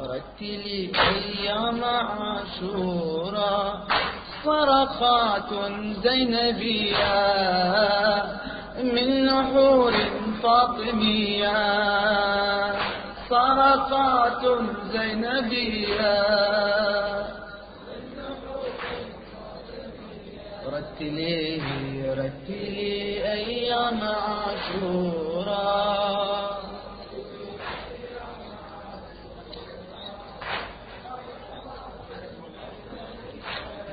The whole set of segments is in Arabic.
رتلي أيام عاشورا صرخات زينبية من نحور فاطمية. صرخات زينبية. رتلي رتلي أيام عاشورا.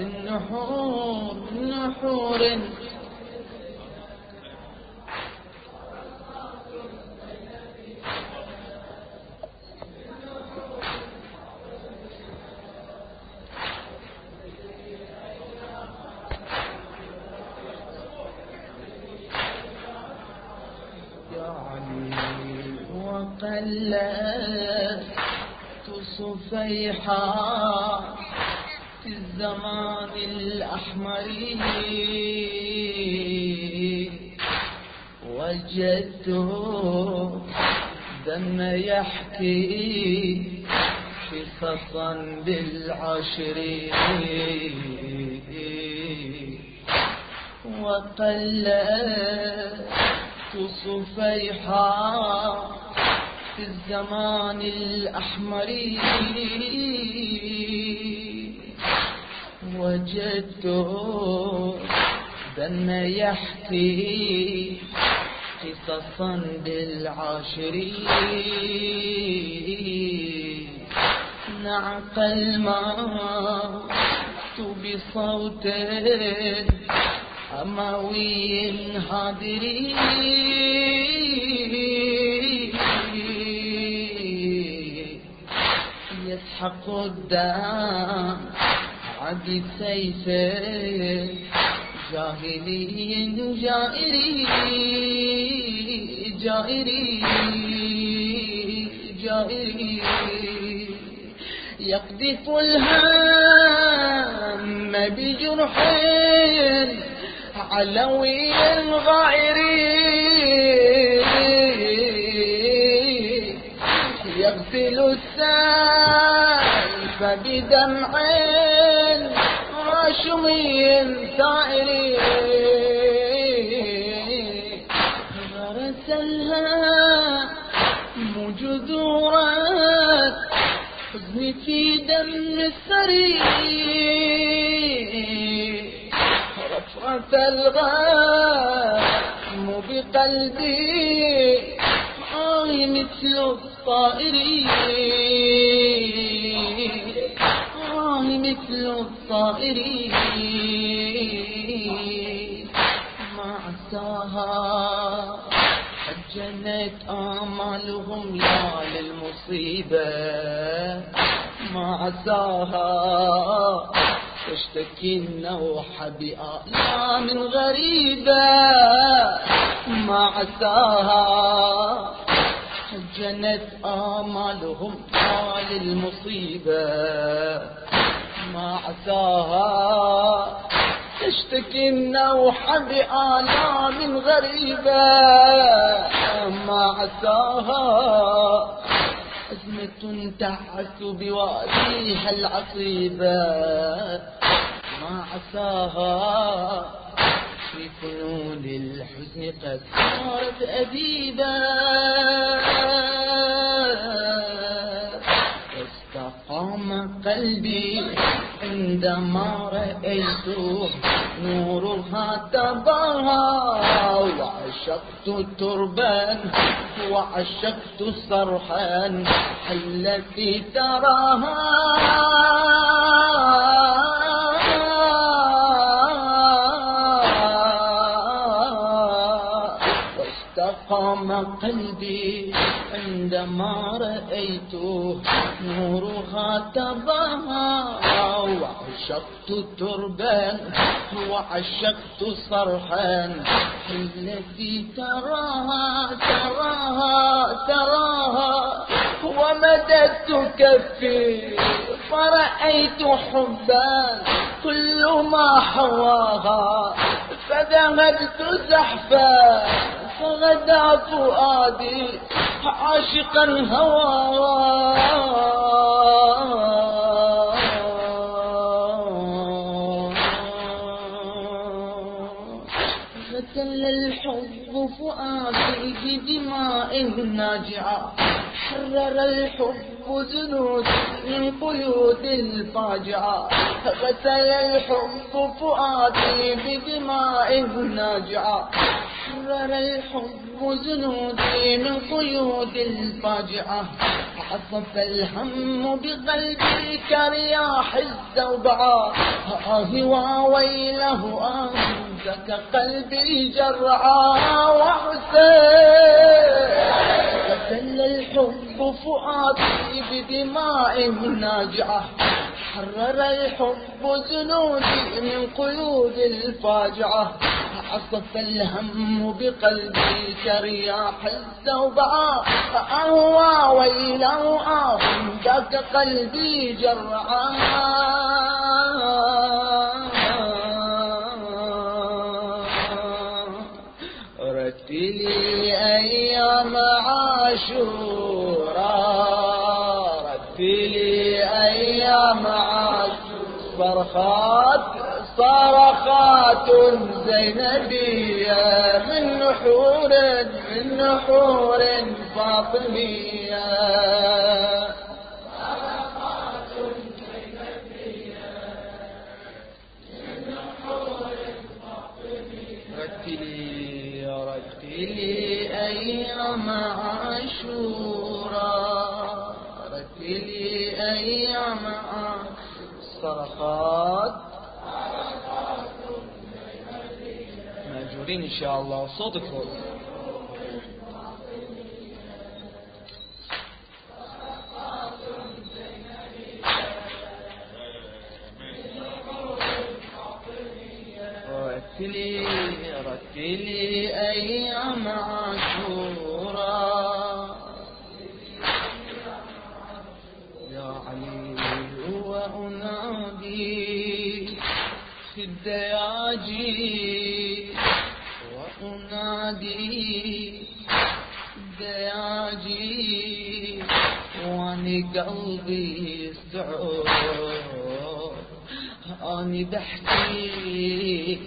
من نحور نحور. وقلت صفيحة في الزمان الأحمر. وجدته دم يحكي قصصا بالعشر. وقلت صفيحا في الزمان الأحمر. وجدت دم يحكي قصصا بالعاشر نعق الموت بصوت أموي هادري يسحق الدم عبد جاهلي جائري جائري جائري يقذف الهم بجرح علوي غائري يغسل السيف بدمع راشمي ثائري غرس الهم جذورات حزني في دم السرير. رفرة الغم بقلبي آه مثل الطائر مثل الطائر ما عساها حجنت آمالهم يا للمصيبة. ما عساها تشتكي النوح بآلام غريبة. ما عساها حجنت آمالهم يا للمصيبة. ما عساها. تشتكي النوح بآلام غريبة. ما عساها. أزمة تعس بواديها العصيبة. ما عساها. في فنون الحزن قد صارت أديبة. قلبي عندما رأيت نورها تباها وعشقت تربا وعشقت صرحا التي تراها. واستقام قلبي عندما رأيت نورها تباها وعشقت تربا وعشقت صرحا. التي تراها تراها تراها. ومددت كفي فرأيت حبا. كل ما حواها فذهبت زحفا. غدا فؤادي عاشقا الهوى. غسل الحب فؤادي بدماء ناجعة. حرر الحب زنود من قيود الفاجعة. غسل الحب فؤادي بدماء ناجعة. حرر الحب زنودي من قيود الفاجعة عصف الهم بقلبي كرياح الزوبعة آه ويله أمسك قلبي جرعا وحسين قتل الحب فؤادي بدماء ناجعة. حرر الحب جنودي من قيود الفاجعة. عصف الهم بقلبي كرياح الزوبعة أهوى ويله آه ذاك قلبي جرعان رتلي أيام عاشورا رتلي أيام عاشورا. صرخات صرخات زينبية من نحور من نحور فاطمية. رتلي رتلي أيام عاشورا. رتلي أيام صرخات مأجورين إن شاء الله صوتك فوق قلبي سعود آني بحكي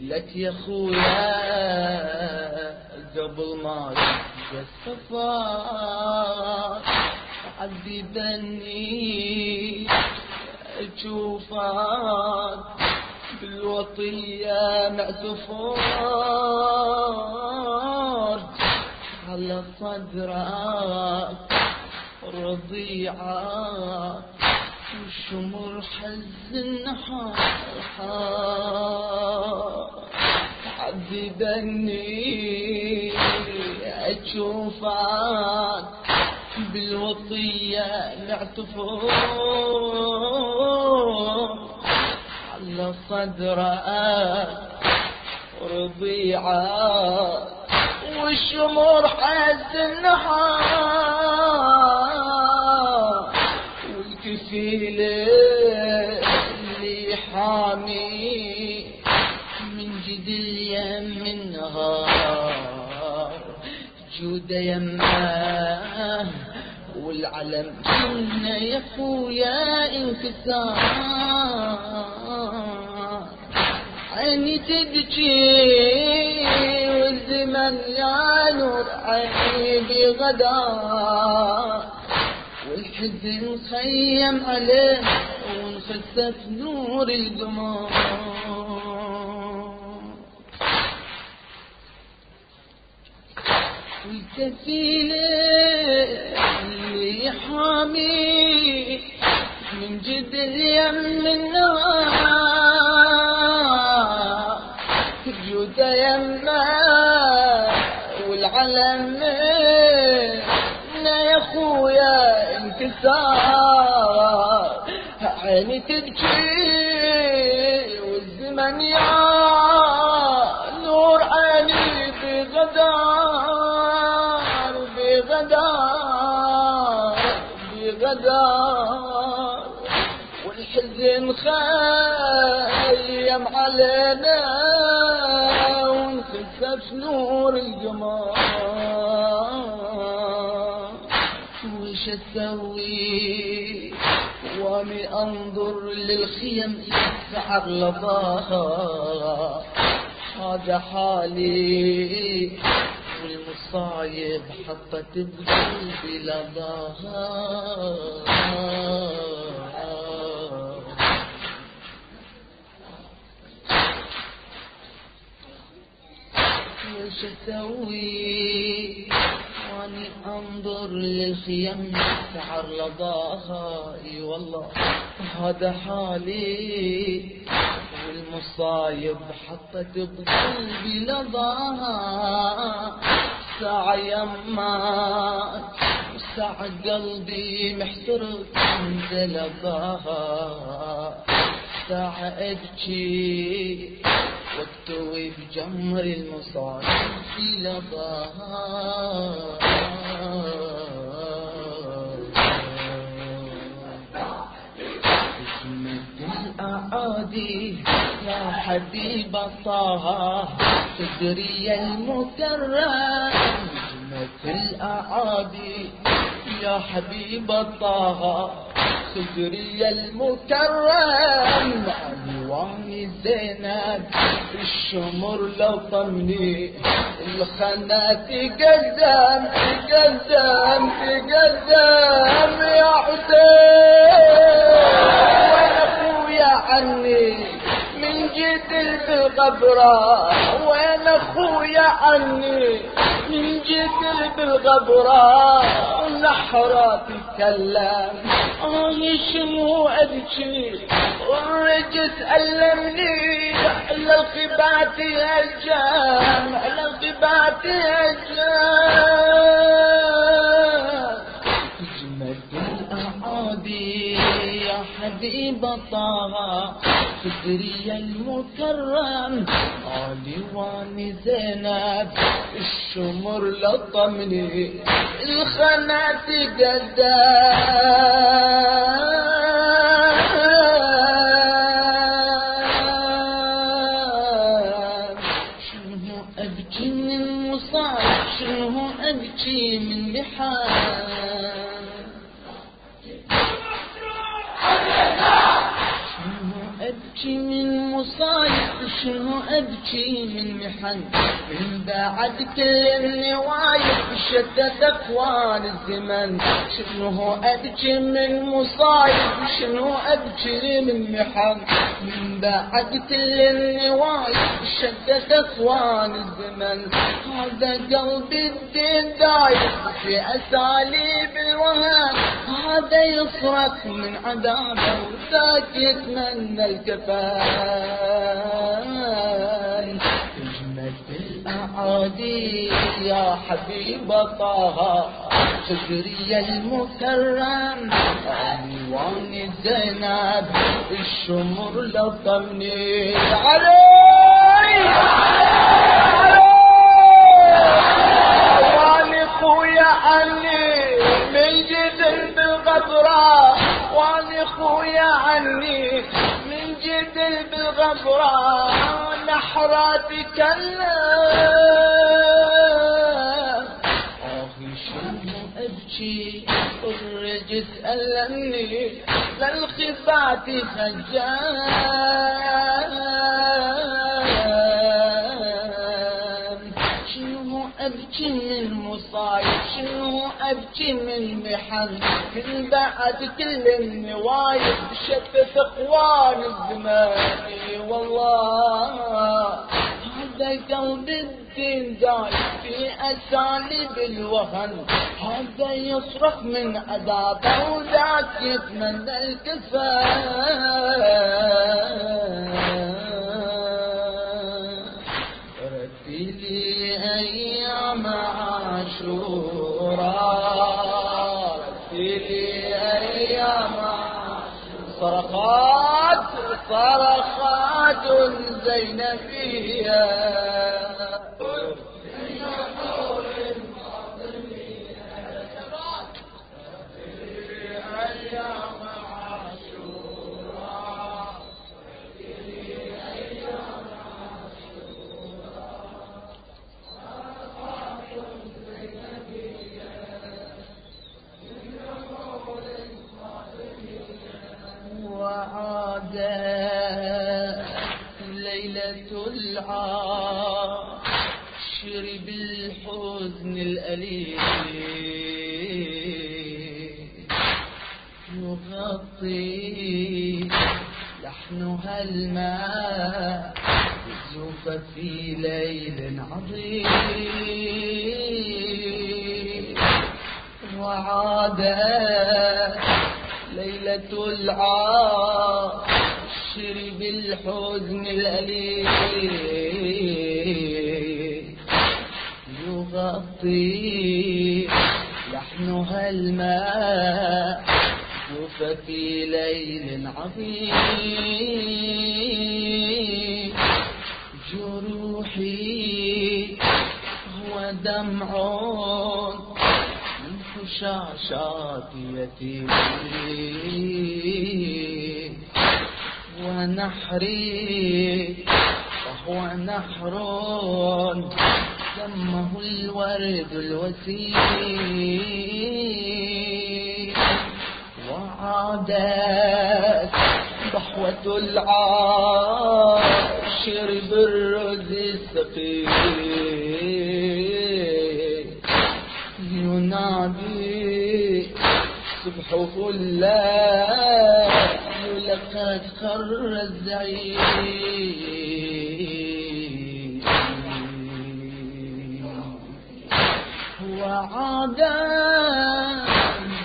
لك يا خويا قبل ما السفر. عذبني أشوفك بالوطية معتفور على صدرك رضيعة. وشمر حزن حار عذبني أشوفك بالوطية معتفور على صدرك رضيعة. والشمر حزن اللي حامي من جد اليم النهار جود يمه والعلم كنا يا خويا انكسار عيني تبكي والزمن يا نور عيني بغدا والحزن خيم عليه وانخسف نور القمر والكفيل اللي حامي من جد اليم النار. جود يمه والعلم يا خويا عيني تبكي والزمن يا نور عيني بغدار بغدار بغدار والحزن خيم علينا. وش أسوي وامي انظر للخيم يسعر لظاها هذا حالي والمصايب حطت بقلبي لظاها وش أسوي واني انظر للخيم سعر لظاها اي والله هذا حالي. والمصايب حطت بقلبي لظاها ساعة يمات ساعة قلبي محترق انزل باها ساعة ابكي واكتوي بجمر المصايب في لظاها الأعادي يا حبيب طه تدري المكرم. نجمة الأعادي يا حبيب طه تدري المكرم. ألوان زينب الشمر لطمني الخنات تقدم تقدم تقدم يا حسين. يا عني من جيت بالغبرة. وين أخويا عني من جيت بالغبرة؟ والنحرة تتكلم آه شنو ابكي والرجس ألمني الا الخبات هجام الا الخبات هجام اجمد الاعادي حبيب طه فكري المكرم علي واني زينب الشمر لطمني الخنات قدام من مصايب شنو أبكي من محن؟ من بعد كل النوايب شتت اخوان الزمن. شنو أبكي من مصايب؟ شنو أبكي من محن؟ من بعد كل النوايب شتت اخوان الزمن. هذا قلبي الدين في أساليب الوهن هذا يصرخ من عذابه وذاك يتمنى الكفان اجمد الاعادي يا حبيب طه. خزري المكرم. عنوان زينب الشمر لطمني علي! واني خويا عني من جد بالغبرة واني خويا عني من جد بالغبرة نحرة تكلم آخي شنو أبكي الرجس ألمني للخفات خجام شنو أبكي من شنو أبكي من محن. من بعد كل النوايب شتت أخوان الزمان. والله هذا قلب الدين دايب في أساليب الوهن هذا يصرخ من عذابه وذاك يتمنى الكفاية صرخات صرخات زينبية. ليل عظيم وعادت ليلة العاشر بالحزن الأليم. يغطي لحنها الماء في ليل عظيم. يتيمي ونحري وهو نحر دمه الورد الوسيم. وعادت ضحوة العاشر بالرز السقيم. صبحه الليل لقد خر الزعيم. وعادت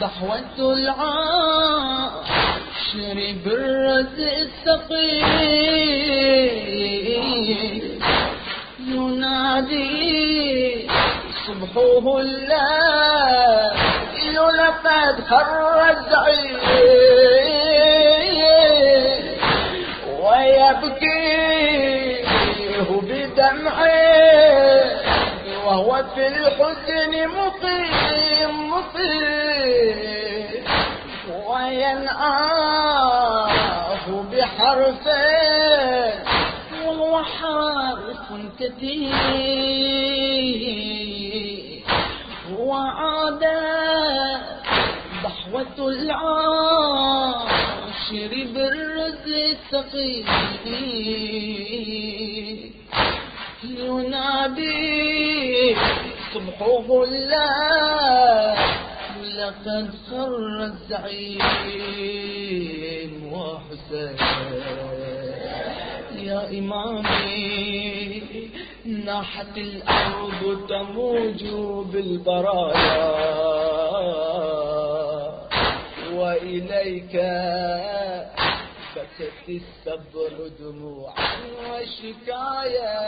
ضحوة العاشر بالرز السقيم ينادي صبحه الليل خر الزعيم. ويبكيه بدمعه وهو في الحزن مقيم مقيم. وينعاه بحرفين وهو حرف كثير. وعاد ضحوة العاشر بالرز الثقيل ينادي صبحه الليل لقد خر الزعيم وحسين يا إمامي ناحت الأرض تموج بالبرايا وإليك بكت الصبر دموعا وشكايا